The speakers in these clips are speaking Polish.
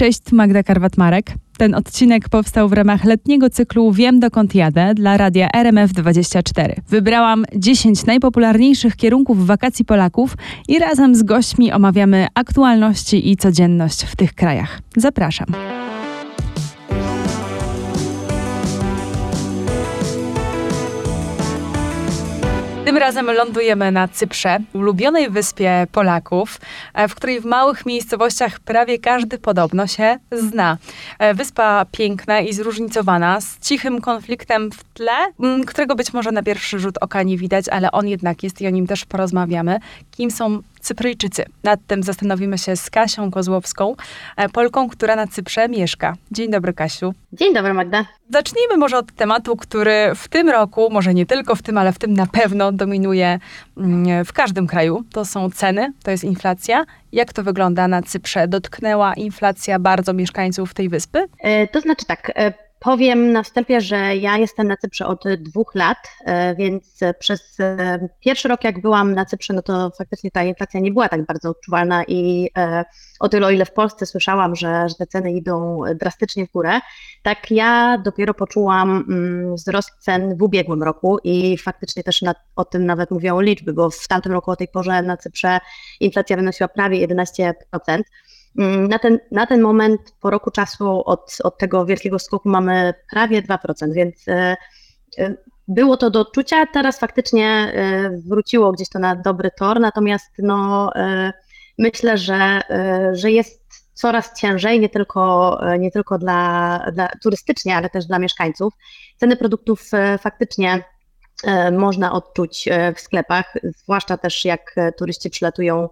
Cześć, Magda Karwat-Marek. Ten odcinek powstał w ramach letniego cyklu Wiem dokąd jadę dla radia RMF24. Wybrałam 10 najpopularniejszych kierunków wakacji Polaków i razem z gośćmi omawiamy aktualności i codzienność w tych krajach. Zapraszam. Tym razem lądujemy na Cyprze, ulubionej wyspie Polaków, e, w której w małych miejscowościach prawie każdy podobno się zna. E, wyspa piękna i zróżnicowana, z cichym konfliktem w tle, którego być może na pierwszy rzut oka nie widać, ale on jednak jest i o nim też porozmawiamy. Kim są Cypryjczycy. Nad tym zastanowimy się z Kasią Kozłowską, e, Polką, która na Cyprze mieszka. Dzień dobry, Kasiu. Dzień dobry, Magda. Zacznijmy może od tematu, który w tym roku, może nie tylko w tym, ale w tym na pewno dominuje mm, w każdym kraju. To są ceny, to jest inflacja. Jak to wygląda na Cyprze? Dotknęła inflacja bardzo mieszkańców tej wyspy? E, to znaczy tak. E, Powiem na wstępie, że ja jestem na Cyprze od dwóch lat, e, więc przez e, pierwszy rok, jak byłam na Cyprze, no to faktycznie ta inflacja nie była tak bardzo odczuwalna i e, o tyle, o ile w Polsce słyszałam, że, że te ceny idą drastycznie w górę, tak ja dopiero poczułam mm, wzrost cen w ubiegłym roku i faktycznie też na, o tym nawet mówią liczby, bo w tamtym roku o tej porze na Cyprze inflacja wynosiła prawie 11%. Mm, na ten, na ten moment, po roku czasu od, od tego wielkiego skoku mamy prawie 2%, więc e, e, było to do odczucia. Teraz faktycznie e, wróciło gdzieś to na dobry tor, natomiast no, myślę, że, że jest coraz ciężej, nie tylko, nie tylko dla, dla turystycznie, ale też dla mieszkańców. Ceny produktów faktycznie można odczuć w sklepach, zwłaszcza też jak turyści przylatują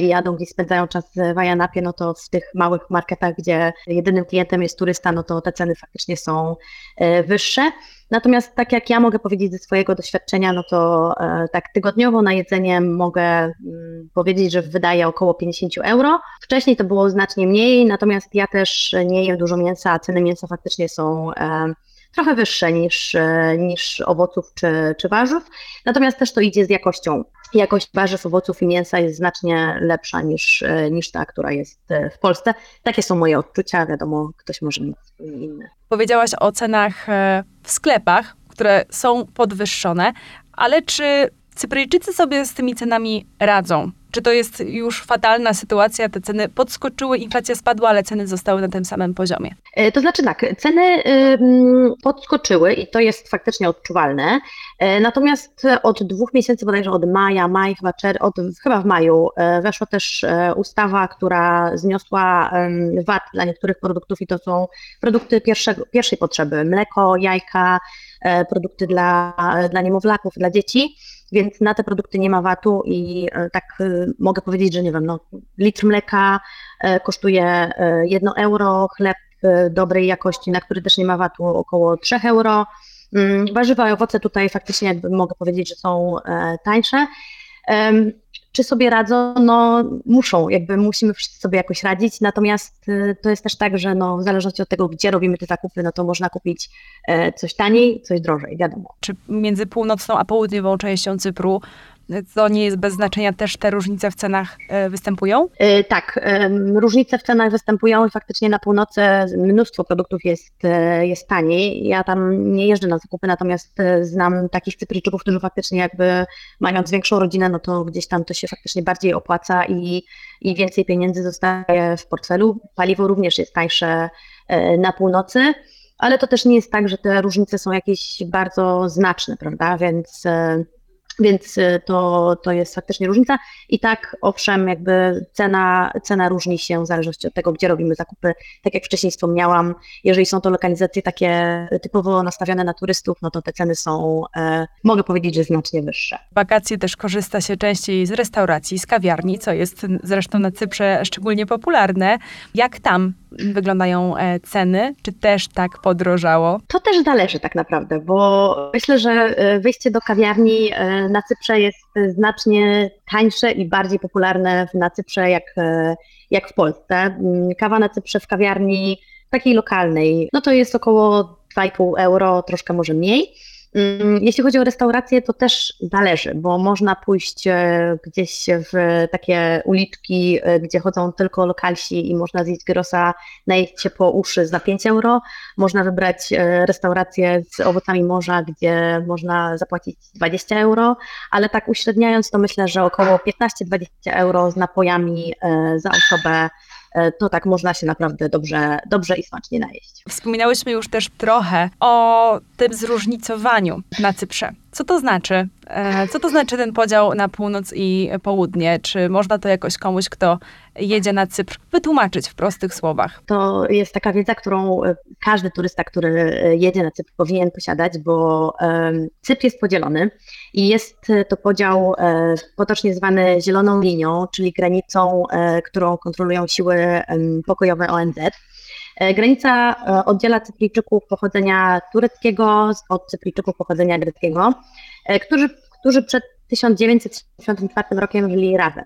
jadą gdzieś spędzają czas w Ajanapie, no to w tych małych marketach, gdzie jedynym klientem jest turysta, no to te ceny faktycznie są wyższe. Natomiast tak jak ja mogę powiedzieć ze swojego doświadczenia, no to tak tygodniowo na jedzenie mogę mm, powiedzieć, że wydaję około 50 euro. Wcześniej to było znacznie mniej, natomiast ja też nie jem dużo mięsa, a ceny mięsa faktycznie są trochę wyższe niż, e, niż owoców czy, czy warzyw. Natomiast też to idzie z jakością. Jakość warzyw, owoców i mięsa jest znacznie lepsza niż, e, niż ta, która jest e, w Polsce. Takie są moje odczucia. Wiadomo, ktoś może mieć inne. Powiedziałaś o cenach w sklepach, które są podwyższone, ale czy Cypryjczycy sobie z tymi cenami radzą? Czy to jest już fatalna sytuacja? Te ceny podskoczyły, inflacja spadła, ale ceny zostały na tym samym poziomie. E, to znaczy tak, ceny podskoczyły i to jest faktycznie odczuwalne. E, natomiast od dwóch miesięcy, bodajże od maja, maj, chyba, czer- od, chyba w maju, e, weszła też ustawa, która zniosła VAT dla niektórych produktów i to są produkty pierwszego, pierwszej potrzeby: mleko, jajka, produkty dla, dla niemowlaków, dla dzieci więc na te produkty nie ma VAT-u i e, tak e, mogę powiedzieć, że nie wiem, no, litr mleka e, kosztuje 1 euro, chleb dobrej jakości, na który też nie ma VAT-u około 3 euro. Mm, warzywa i owoce tutaj faktycznie jakby mogę powiedzieć, że są tańsze. Czy sobie radzą? No muszą, jakby musimy wszyscy sobie jakoś radzić, natomiast y, to jest też tak, że no, w zależności od tego, gdzie robimy te zakupy, no to można kupić e, coś taniej, coś drożej, wiadomo. Czy między północną a południową częścią Cypru to nie jest bez znaczenia, też te różnice w cenach e, występują? E, tak, różnice w cenach występują i faktycznie na północy mnóstwo produktów jest, e, jest taniej. Ja tam nie jeżdżę na zakupy, natomiast znam takich Cypryjczyków, którzy faktycznie jakby mając większą rodzinę, no to gdzieś tam to się faktycznie bardziej opłaca i, i więcej pieniędzy zostaje w portfelu. Paliwo również jest tańsze na północy ale to też nie jest tak, że te różnice są jakieś bardzo znaczne, prawda? Więc więc y, to, to jest faktycznie różnica. I tak, owszem, jakby cena, cena różni się w zależności od tego, gdzie robimy zakupy. Tak jak wcześniej wspomniałam, jeżeli są to lokalizacje takie typowo nastawione na turystów, no to te ceny są, e, mogę powiedzieć, że znacznie wyższe. Wakacje też korzysta się częściej z restauracji, z kawiarni, co jest zresztą na Cyprze szczególnie popularne. Jak tam wyglądają e, ceny? Czy też tak podrożało? To też zależy tak naprawdę, bo myślę, że e, wyjście do kawiarni e, na Cyprze jest znacznie tańsze i bardziej popularne na Cyprze jak, jak w Polsce. Mm, kawa na Cyprze w kawiarni takiej lokalnej, no to jest około 2,5 euro, troszkę może mniej. Mm, jeśli chodzi o restaurację, to też zależy, bo można pójść e, gdzieś w takie uliczki, e, gdzie chodzą tylko lokalsi i można zjeść grosa, najeść się po uszy za 5 euro. Można wybrać e, restaurację z owocami morza, gdzie można zapłacić 20 euro, ale tak uśredniając, to myślę, że około 15-20 euro z napojami za osobę to tak można się naprawdę dobrze, dobrze i smacznie najeść. Wspominałyśmy już też trochę o tym zróżnicowaniu na Cyprze. Co to znaczy? E, co to znaczy ten podział na północ i południe? Czy można to jakoś komuś, kto jedzie na Cypr, wytłumaczyć w prostych słowach? To jest taka wiedza, którą e, każdy turysta, który jedzie na Cypr, powinien posiadać, bo Cypr jest podzielony i jest to podział potocznie zwany zieloną linią, czyli granicą, którą kontrolują siły pokojowe ONZ. E, granica e, oddziela Cyprijczyków pochodzenia tureckiego od Cyprijczyków pochodzenia greckiego, e, którzy, którzy przed 1974 rokiem żyli razem.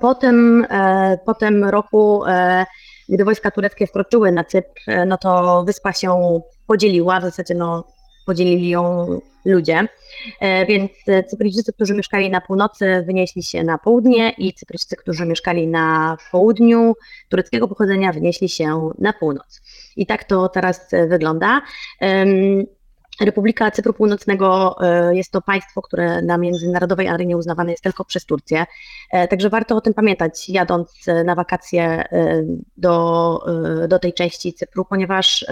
Po tym, po tym roku, gdy wojska tureckie wkroczyły na Cypr, no to wyspa się podzieliła, w zasadzie no, podzielili ją ludzie. E, więc Cypryjczycy, którzy mieszkali na północy, wynieśli się na południe i Cypryjczycy, którzy mieszkali na południu tureckiego pochodzenia, wynieśli się na północ. I tak to teraz wygląda. Republika Cypru Północnego e, jest to państwo, które na międzynarodowej arenie uznawane jest tylko przez Turcję. E, także warto o tym pamiętać, jadąc na wakacje do, do tej części Cypru, ponieważ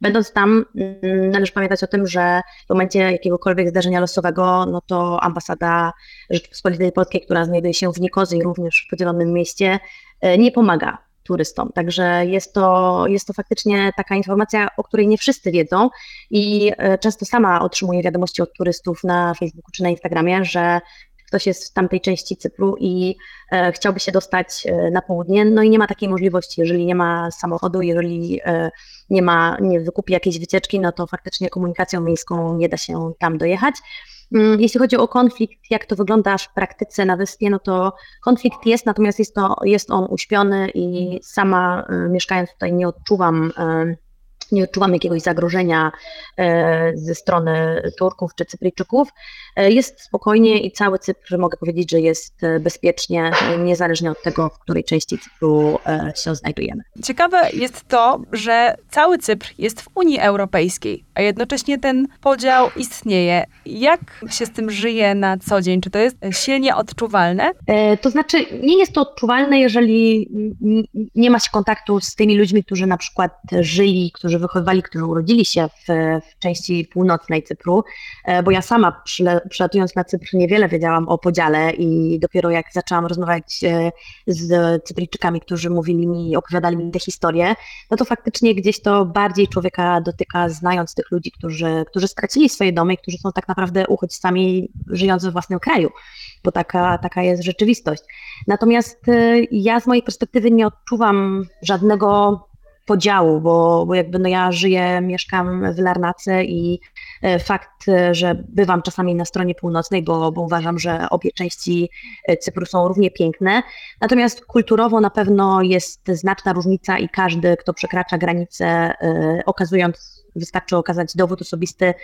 Będąc tam, mm, należy pamiętać o tym, że w momencie jakiegokolwiek zdarzenia losowego, no to ambasada Rzeczypospolitej Polskiej, która znajduje się w Nikozji, również w podzielonym mieście, e, nie pomaga turystom. Także jest to, jest to faktycznie taka informacja, o której nie wszyscy wiedzą i e, często sama otrzymuję wiadomości od turystów na Facebooku czy na Instagramie, że ktoś jest w tamtej części Cypru i e, chciałby się dostać e, na południe, no i nie ma takiej możliwości, jeżeli nie ma samochodu, jeżeli e, nie ma, nie wykupi jakiejś wycieczki, no to faktycznie komunikacją miejską nie da się tam dojechać. Mm, jeśli chodzi o konflikt, jak to wygląda w praktyce na wyspie, no to konflikt jest, natomiast jest, to, jest on uśpiony i sama mieszkając tutaj nie odczuwam nie odczuwam jakiegoś zagrożenia e, ze strony Turków czy Cypryjczyków. E, jest spokojnie i cały Cypr mogę powiedzieć, że jest e, bezpiecznie, niezależnie od tego, w której części Cypru się znajdujemy. Ciekawe jest to, że cały Cypr jest w Unii Europejskiej, a jednocześnie ten podział istnieje. Jak się z tym żyje na co dzień? Czy to jest silnie odczuwalne? To znaczy, nie jest to odczuwalne, jeżeli nie ma się kontaktu z tymi ludźmi, którzy na przykład żyli, którzy wychowywali, którzy urodzili się w, w części północnej Cypru, e, bo ja sama przylatując na Cypr niewiele wiedziałam o podziale i dopiero jak zaczęłam rozmawiać e, z Cypryjczykami, którzy mówili mi, opowiadali mi te historie, no to faktycznie gdzieś to bardziej człowieka dotyka, znając tych ludzi, którzy, którzy stracili swoje domy i którzy są tak naprawdę uchodźcami żyjąc we własnym kraju, bo taka, taka jest rzeczywistość. Natomiast e, ja z mojej perspektywy nie odczuwam żadnego podziału, bo, bo jakby no ja żyję, mieszkam w Larnace i e, fakt, e, że bywam czasami na stronie północnej, bo, bo uważam, że obie części Cypru są równie piękne. Natomiast kulturowo na pewno jest znaczna różnica i każdy, kto przekracza granicę, okazując wystarczy okazać dowód osobisty,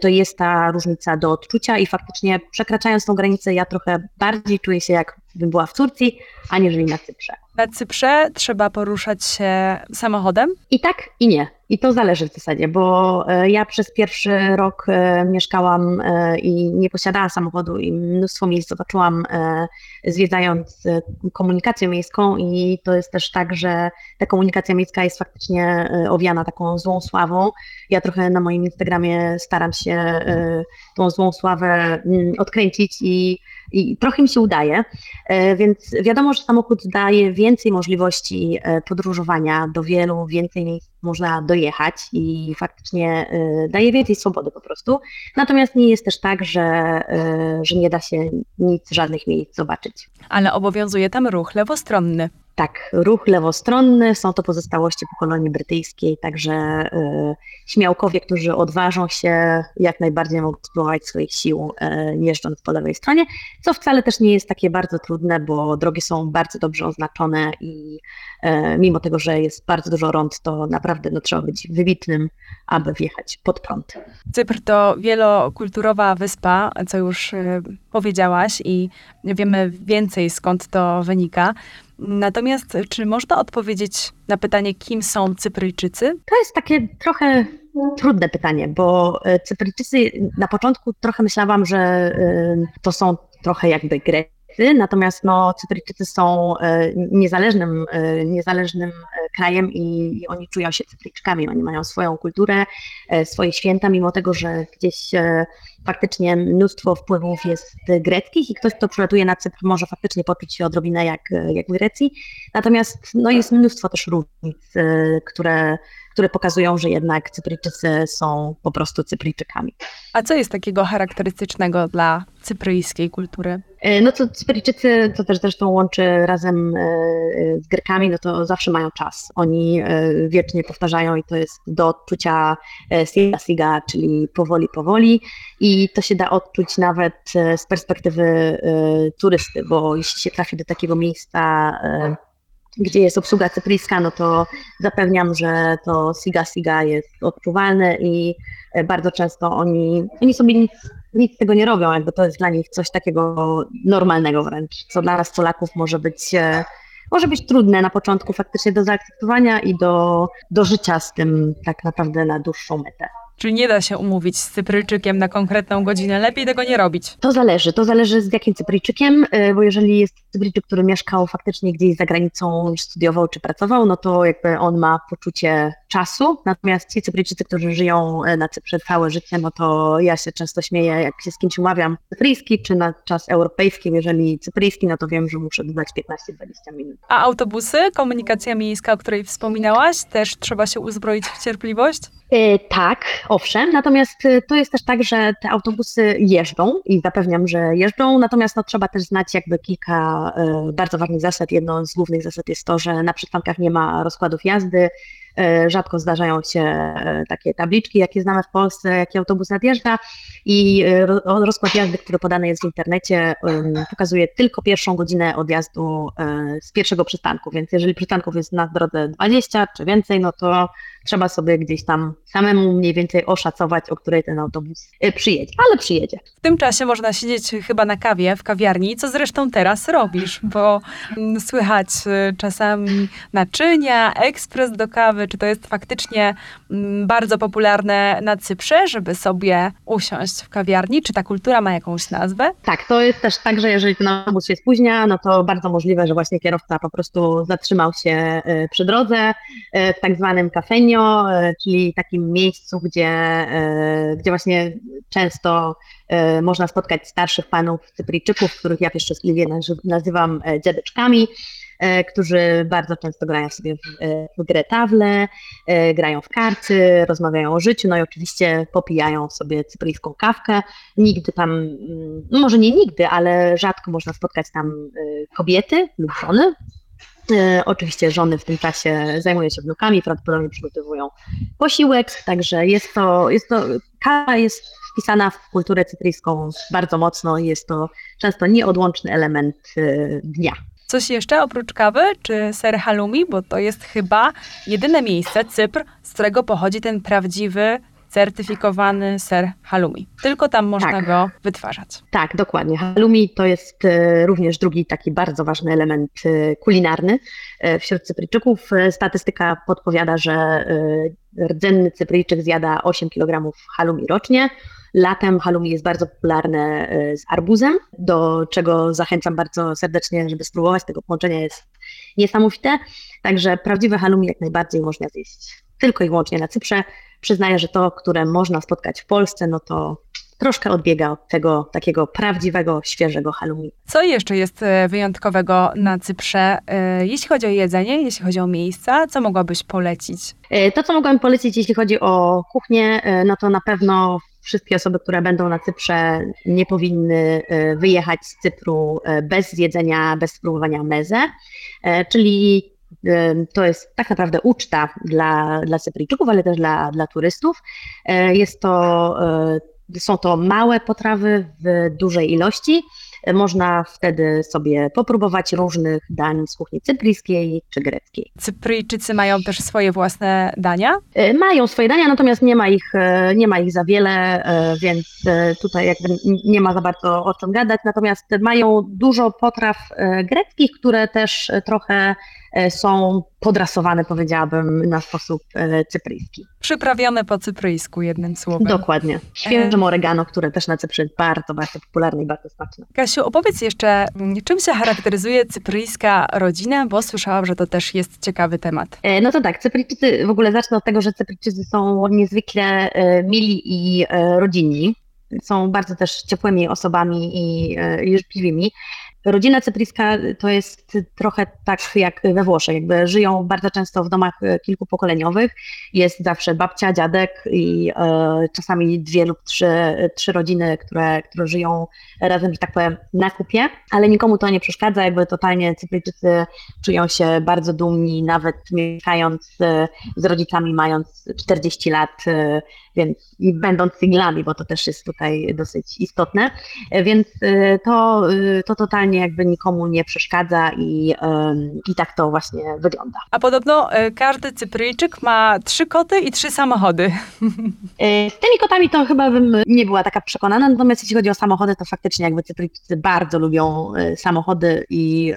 to jest ta różnica do odczucia i faktycznie przekraczając tą granicę ja trochę bardziej czuję się jakbym była w Turcji, aniżeli na Cyprze. Na Cyprze trzeba poruszać się samochodem? I tak, i nie. I to zależy w zasadzie, bo e, ja przez pierwszy rok e, mieszkałam e, i nie posiadałam samochodu i mnóstwo miejsc zobaczyłam zwiedzając komunikację miejską i to jest też tak, że ta komunikacja miejska jest faktycznie owiana taką złą sławą. Ja trochę na moim Instagramie staram się tą złą sławę mm, odkręcić i, i trochę mi się udaje, więc wiadomo, że samochód daje więcej możliwości podróżowania do wielu, więcej miejsc można dojechać i faktycznie y, daje więcej swobody po prostu. Natomiast nie jest też tak, że, że nie da się nic, żadnych miejsc zobaczyć. Ale obowiązuje tam ruch lewostronny. Tak, ruch lewostronny, są to pozostałości po kolonii brytyjskiej, także y, śmiałkowie, którzy odważą się, jak najbardziej mogą spróbować swoich sił y, jeżdżąc po lewej stronie, co wcale też nie jest takie bardzo trudne, bo drogi są bardzo dobrze oznaczone i y, mimo tego, że jest bardzo dużo rąd, to naprawdę no, trzeba być wybitnym, aby wjechać pod prąd. Cypr to wielokulturowa wyspa, co już powiedziałaś i wiemy więcej skąd to wynika. Natomiast czy można odpowiedzieć na pytanie, kim są Cypryjczycy? To jest takie trochę trudne pytanie, bo e, Cypryjczycy na początku trochę myślałam, że e, to są trochę jakby Grecy, natomiast no, Cypryjczycy są niezależnym, niezależnym krajem i, i oni czują się Cypryjczykami. Oni mają swoją kulturę, swoje święta, mimo tego, że gdzieś faktycznie mnóstwo wpływów jest greckich i ktoś, kto przylatuje na Cypr, może faktycznie poczuć się odrobinę jak, jak w Grecji. Natomiast no, jest mnóstwo też różnic, które które pokazują, że jednak Cypryjczycy są po prostu Cypryjczykami. A co jest takiego charakterystycznego dla cypryjskiej kultury? E, no to Cypryjczycy, to też zresztą łączy razem e, z Grekami, no to zawsze mają czas. Oni wiecznie powtarzają i to jest do odczucia siga siga, czyli powoli, powoli i to się da odczuć nawet z perspektywy turysty, bo jeśli się trafi do takiego miejsca gdzie jest obsługa cypryjska, no to zapewniam, że to Siga Siga jest odczuwalne i e, bardzo często oni, oni sobie nic, nic z tego nie robią, jakby to jest dla nich coś takiego normalnego wręcz, co dla nas Polaków może być e, może być trudne na początku faktycznie do zaakceptowania i do, do życia z tym tak naprawdę na dłuższą metę. Czyli nie da się umówić z Cypryjczykiem na konkretną godzinę. Lepiej tego nie robić. To zależy. To zależy z jakim Cypryjczykiem, y, bo jeżeli jest Cypryjczyk, który mieszkał faktycznie gdzieś za granicą, studiował czy pracował, no to jakby on ma poczucie czasu. Natomiast ci Cypryjczycy, którzy żyją y, na Cyprze całe życie, no to ja się często śmieję, jak się z kimś umawiam cypryjski czy na czas europejski. Jeżeli cypryjski, no to wiem, że muszę dodać 15-20 minut. A autobusy, komunikacja miejska, o której wspominałaś, też trzeba się uzbroić w cierpliwość? E, tak, owszem, natomiast e, to jest też tak, że te autobusy jeżdżą i zapewniam, że jeżdżą, natomiast no, trzeba też znać jakby kilka e, bardzo ważnych zasad. Jedną z głównych zasad jest to, że na przystankach nie ma rozkładów jazdy, rzadko zdarzają się takie tabliczki, jakie znamy w Polsce, jaki autobus nadjeżdża i rozkład jazdy, który podany jest w internecie, pokazuje tylko pierwszą godzinę odjazdu z pierwszego przystanku, więc jeżeli przystanków jest na drodze 20 czy więcej, no to trzeba sobie gdzieś tam samemu mniej więcej oszacować, o której ten autobus y, przyjedzie, ale przyjedzie. W tym czasie można siedzieć chyba na kawie w kawiarni, co zresztą teraz robisz, bo mm, słychać y, czasami naczynia, ekspres do kawy, czy to jest faktycznie mm, bardzo popularne na Cyprze, żeby sobie usiąść w kawiarni, czy ta kultura ma jakąś nazwę? Tak, to jest też tak, że jeżeli ten autobus się spóźnia, no to bardzo możliwe, że właśnie kierowca po prostu zatrzymał się y, przy drodze w tak zwanym kafenio, E, czyli takim miejscu, gdzie, e, gdzie właśnie często e, można spotkać starszych panów Cypryjczyków, których ja pieszczotliwie nazywam dziadeczkami, którzy bardzo często grają sobie w, w grę tawle, grają w karty, rozmawiają o życiu, no i oczywiście popijają sobie cypryjską kawkę. Nigdy tam, mm, no może nie nigdy, ale rzadko można spotkać tam kobiety lub żony, oczywiście żony w tym czasie zajmują się wnukami, prawdopodobnie przygotowują posiłek, także jest to, jest to, kawa jest wpisana w kulturę cypryjską bardzo mocno jest to często nieodłączny element e, dnia. Coś jeszcze oprócz kawy czy ser halloumi, bo to jest chyba jedyne miejsce, Cypr, z którego pochodzi ten prawdziwy certyfikowany ser halloumi. Tylko tam można tak. go wytwarzać. Tak, dokładnie. Halloumi to jest e, również drugi taki bardzo ważny element e, kulinarny e, wśród Cypryjczyków. Statystyka podpowiada, że rdzenny Cypryjczyk zjada 8 kg halloumi rocznie. Latem halloumi jest bardzo popularne z arbuzem, do czego zachęcam bardzo serdecznie, żeby spróbować. Tego połączenia jest niesamowite. Także prawdziwe halloumi jak najbardziej można zjeść tylko i wyłącznie na Cyprze. Przyznaję, że to, które można spotkać w Polsce, no to troszkę odbiega od tego takiego prawdziwego, świeżego halloumi. Co jeszcze jest e, wyjątkowego na Cyprze, e, jeśli chodzi o jedzenie, jeśli chodzi o miejsca? Co mogłabyś polecić? E, to, co mogłabym polecić, jeśli chodzi o kuchnię, no to na pewno wszystkie osoby, które będą na Cyprze, nie powinny wyjechać z Cypru bez zjedzenia, bez spróbowania meze, czyli to jest tak naprawdę uczta dla, dla Cypryjczyków, ale też dla, dla turystów. Jest to, są to małe potrawy w dużej ilości, można wtedy sobie popróbować różnych dań z kuchni cypryjskiej czy greckiej. Cypryjczycy mają też swoje własne dania? E, mają swoje dania, natomiast nie ma ich, e, nie ma ich za wiele, e, więc tutaj jakby nie ma za bardzo o czym gadać. Natomiast mają dużo potraw greckich, które też trochę E, są podrasowane, powiedziałabym, na sposób e, cypryjski. Przyprawione po cypryjsku, jednym słowem. Dokładnie. Świeżym oregano, które też na Cyprze jest bardzo, bardzo popularne i bardzo smaczne. Kasiu, opowiedz jeszcze, mm, czym się charakteryzuje cypryjska rodzina, bo słyszałam, że to też jest ciekawy temat. E, no to tak, Cypryjczycy, w ogóle zacznę od tego, że Cypryjczycy są niezwykle mili i rodzinni. Są bardzo też ciepłymi osobami i życzliwymi. Rodzina cypryjska to jest trochę tak jak we Włoszech, jakby żyją bardzo często w domach e, kilkupokoleniowych. Jest zawsze babcia, dziadek i e, czasami dwie lub trzy, trzy rodziny, które, które żyją razem, że tak powiem, na kupie, ale nikomu to nie przeszkadza, jakby totalnie Cypryjczycy czują się bardzo dumni, nawet mieszkając e, z rodzicami, mając 40 lat, e, więc i będąc singlami, bo to też jest tutaj dosyć istotne, więc to, to totalnie jakby nikomu nie przeszkadza i, i tak to właśnie wygląda. A podobno e, każdy Cypryjczyk ma trzy koty i trzy samochody. E, z tymi kotami to chyba bym nie była taka przekonana, natomiast jeśli chodzi o samochody, to faktycznie jakby Cypryjczycy bardzo lubią e, samochody i,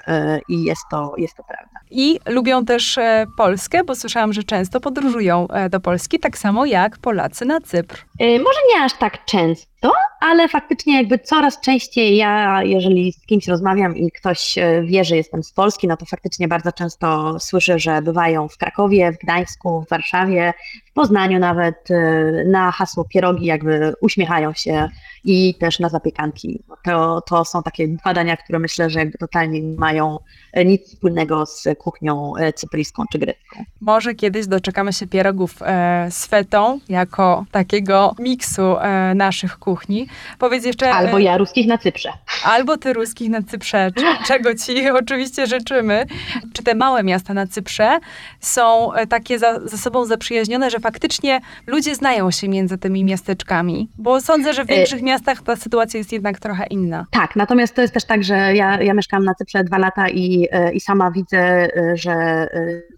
i jest, to, jest to prawda. I lubią też Polskę, bo słyszałam, że często podróżują do Polski, tak samo jak Polacy na Cypr. Może nie aż tak często, ale faktycznie jakby coraz częściej ja, jeżeli z kimś rozmawiam i ktoś e, wie, że jestem z Polski, no to faktycznie bardzo często słyszę, że bywają w Krakowie, w Gdańsku, w Warszawie, w Poznaniu nawet e, na hasło pierogi jakby uśmiechają się i też na zapiekanki. To, to są takie badania, które myślę, że jakby totalnie nie mają e, nic wspólnego z kuchnią cypryjską czy grecką. Może kiedyś doczekamy się pierogów z fetą jako takiego miksu naszych kuchni. Powiedz jeszcze... Albo ja ruskich na Cyprze. Albo ty ruskich na Cyprze, czego ci oczywiście życzymy. Czy te małe miasta na Cyprze są e, takie za, ze sobą zaprzyjaźnione, że faktycznie ludzie znają się między tymi miasteczkami? Bo sądzę, że w e, większych miastach ta sytuacja jest jednak trochę inna. Tak, natomiast to jest też tak, że ja, ja mieszkam na Cyprze dwa lata i, e, i sama widzę, że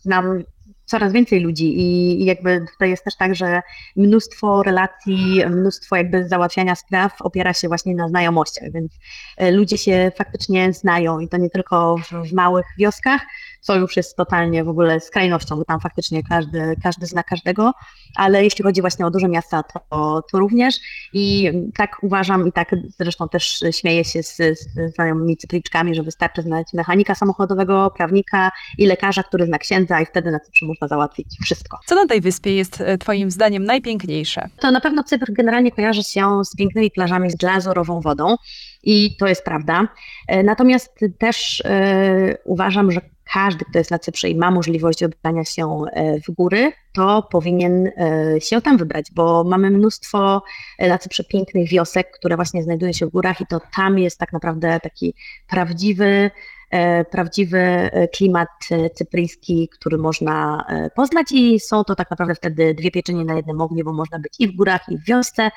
znam coraz więcej ludzi i jakby tutaj jest też tak, że mnóstwo relacji, mnóstwo jakby załatwiania spraw opiera się właśnie na znajomościach, więc e, ludzie się faktycznie znają i to nie tylko w, w małych wioskach, co już jest totalnie w ogóle skrajnością, bo tam faktycznie każdy, każdy zna każdego, ale jeśli chodzi właśnie o duże miasta, to, to również. I tak uważam i tak zresztą też śmieję się z, z znajomymi cyklyczkami, że wystarczy znać mechanika samochodowego, prawnika i lekarza, który zna księdza i wtedy na Cyprze można załatwić wszystko. Co na tej wyspie jest e, twoim zdaniem najpiękniejsze? To na pewno Cypr generalnie kojarzy się z pięknymi plażami, z glazurową wodą i to jest prawda. E, natomiast też e, uważam, że każdy, kto jest na Cyprze i ma możliwość wybrania się w góry, to powinien się tam wybrać, bo mamy mnóstwo na Cyprze pięknych wiosek, które właśnie znajdują się w górach i to tam jest tak naprawdę taki prawdziwy, prawdziwy klimat cypryjski, który można poznać. I są to tak naprawdę wtedy dwie pieczenie na jednym ogniu, bo można być i w górach, i w wiosce,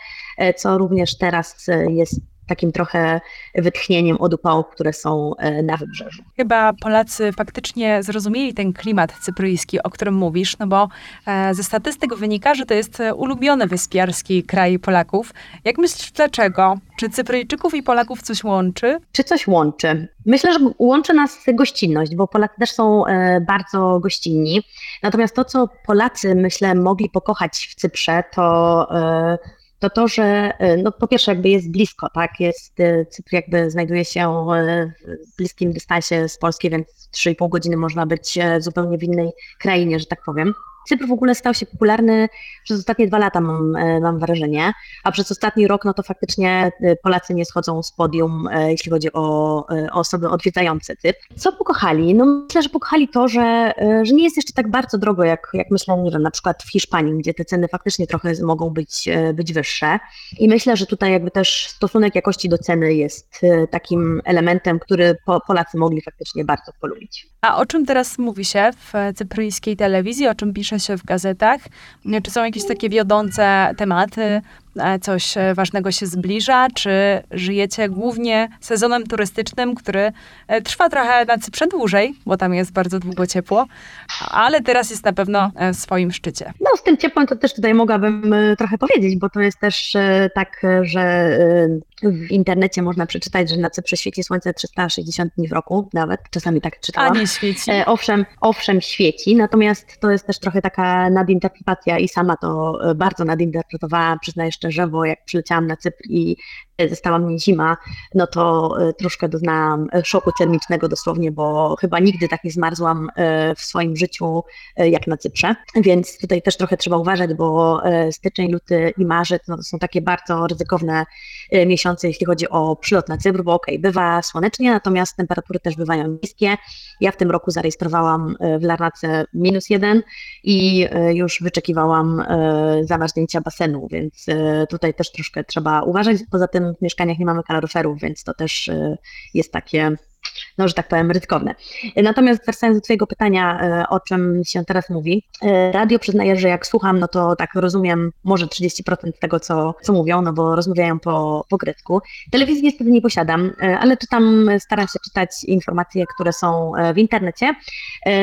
co również teraz jest takim trochę wytchnieniem od upałów, które są e, na wybrzeżu. Chyba Polacy faktycznie zrozumieli ten klimat cypryjski, o którym mówisz, no bo e, ze statystyk wynika, że to jest ulubiony wyspiarski kraj Polaków. Jak myślisz, dlaczego? Czy Cypryjczyków i Polaków coś łączy? Czy coś łączy? Myślę, że łączy nas gościnność, bo Polacy też są e, bardzo gościnni. Natomiast to, co Polacy, myślę, mogli pokochać w Cyprze, to to to, że e, no, po pierwsze jakby jest blisko, tak, jest, e, Cypr jakby znajduje się e, w bliskim dystansie z Polski, więc 3,5 godziny można być zupełnie w innej krainie, że tak powiem. Cypr w ogóle stał się popularny przez ostatnie dwa lata, mam, e, mam wrażenie, a przez ostatni rok, no to faktycznie e, Polacy nie schodzą z podium, e, jeśli chodzi o, o osoby odwiedzające Cypr. Co pokochali? No myślę, że pokochali to, że, że nie jest jeszcze tak bardzo drogo, jak, jak myślę, na przykład w Hiszpanii, gdzie te ceny faktycznie trochę mogą być, być wyższe. I myślę, że tutaj jakby też stosunek jakości do ceny jest takim elementem, który Polacy mogli faktycznie bardzo polubić. A o czym teraz mówi się w cypryjskiej telewizji, o czym pisze się w gazetach? Czy są jakieś takie wiodące tematy, coś e, ważnego się zbliża? Czy żyjecie głównie sezonem turystycznym, który e, trwa trochę na Cyprze dłużej, bo tam jest bardzo długo ciepło, ale teraz jest na pewno e, w swoim szczycie? No z tym ciepłem to też tutaj mogłabym trochę powiedzieć, bo to jest też tak, że w internecie można przeczytać, że na Cyprze świeci słońce 360 dni w roku, nawet czasami tak czytałam. A nie świeci. Owszem, owszem świeci, natomiast to jest też trochę taka nadinterpretacja i sama to bardzo nadinterpretowała, przyznaję szczerze, bo jak przyleciałam na Cypr i została mnie zima, no to e, troszkę doznałam e, szoku termicznego dosłownie, bo chyba nigdy tak nie zmarzłam e, w swoim życiu jak na Cyprze, więc tutaj też trochę trzeba uważać, bo styczeń, luty i marzec no to są takie bardzo ryzykowne miesiące, jeśli chodzi o przylot na Cypr, bo okej, okay, bywa słonecznie, natomiast temperatury też bywają niskie. Ja w tym roku zarejestrowałam w Larnace minus jeden i już wyczekiwałam zamarznięcia basenu, więc tutaj też troszkę trzeba uważać. Poza tym w mieszkaniach nie mamy kaloryferów, więc to też y, jest takie no, że tak powiem, ryzykowne. Natomiast wracając do Twojego pytania, e, o czym się teraz mówi, e, radio przyznaję, że jak słucham, no to tak rozumiem może 30% tego, co, co mówią, no bo rozmawiają po, po grecku. Telewizji niestety nie posiadam, e, ale czytam, staram się czytać informacje, które są w internecie.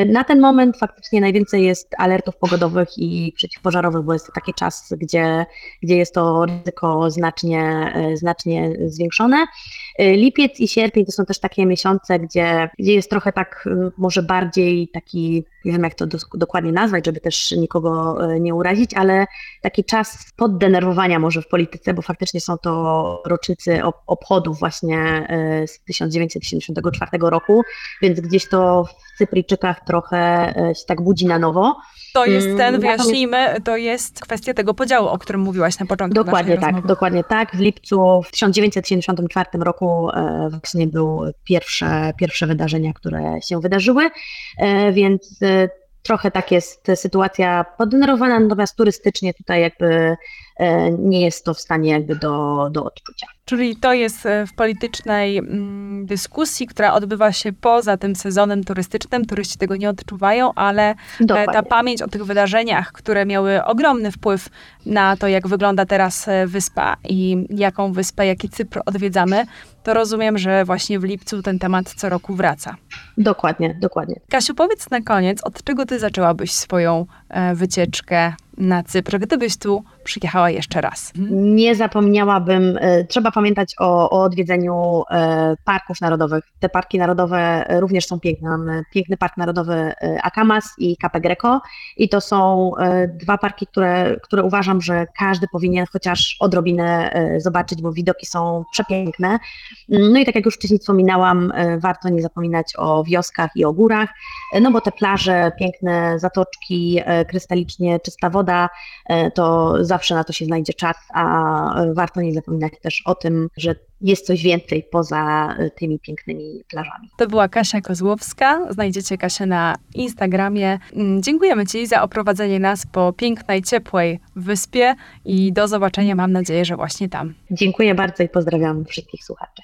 Na ten moment faktycznie najwięcej jest alertów pogodowych i przeciwpożarowych, bo jest to taki czas, gdzie, gdzie jest to ryzyko znacznie, znacznie zwiększone. Lipiec i sierpień to są też takie miesiące, gdzie, gdzie jest trochę tak, y, może bardziej taki, nie wiem jak to do, dokładnie nazwać, żeby też nikogo y, nie urazić, ale taki czas poddenerwowania może w polityce, bo faktycznie są to rocznicy obchodów właśnie y, z 1974 roku, więc gdzieś to w Cypryjczykach trochę się tak budzi na nowo. To jest mm, ten, wyjaśnijmy, to jest kwestia tego podziału, o którym mówiłaś na początku. Dokładnie tak, rozmowy. dokładnie tak. W lipcu w 1974 roku e, właśnie były pierwsze, pierwsze wydarzenia, które się wydarzyły, e, więc e, trochę tak jest sytuacja poddenerwowana, natomiast turystycznie tutaj jakby nie jest to w stanie jakby do, do odczucia. Czyli to jest e, w politycznej mm, dyskusji, która odbywa się poza tym sezonem turystycznym. Turyści tego nie odczuwają, ale e, Dokładnie. ta pamięć o tych wydarzeniach, które miały ogromny wpływ na to, jak wygląda teraz wyspa i jaką wyspę, jaki Cypr odwiedzamy, to rozumiem, że właśnie w lipcu ten temat co roku wraca. Dokładnie, dokładnie. Kasiu, powiedz na koniec, od czego ty zaczęłabyś swoją wycieczkę na Cypr, gdybyś tu przyjechała jeszcze raz? Nie zapomniałabym, e, trzeba pamiętać o, o odwiedzeniu e, parków narodowych. Te parki narodowe również są piękne. Mamy piękny Park Narodowy e, Akamas i Cape Greco i to są dwa parki, które, które uważam, że każdy powinien chociaż odrobinę zobaczyć, bo widoki są przepiękne. No i tak jak już wcześniej wspominałam, warto nie zapominać o wioskach i o górach, no bo te plaże, piękne zatoczki, krystalicznie czysta woda, to zawsze na to się znajdzie czas, a warto nie zapominać też o tym, że jest coś więcej poza e, tymi pięknymi plażami. To była Kasia Kozłowska. Znajdziecie Kasię na Instagramie. Mm, dziękujemy Ci za oprowadzenie nas po pięknej, ciepłej wyspie i do zobaczenia, mam nadzieję, że właśnie tam. Dziękuję bardzo i pozdrawiam wszystkich słuchaczy.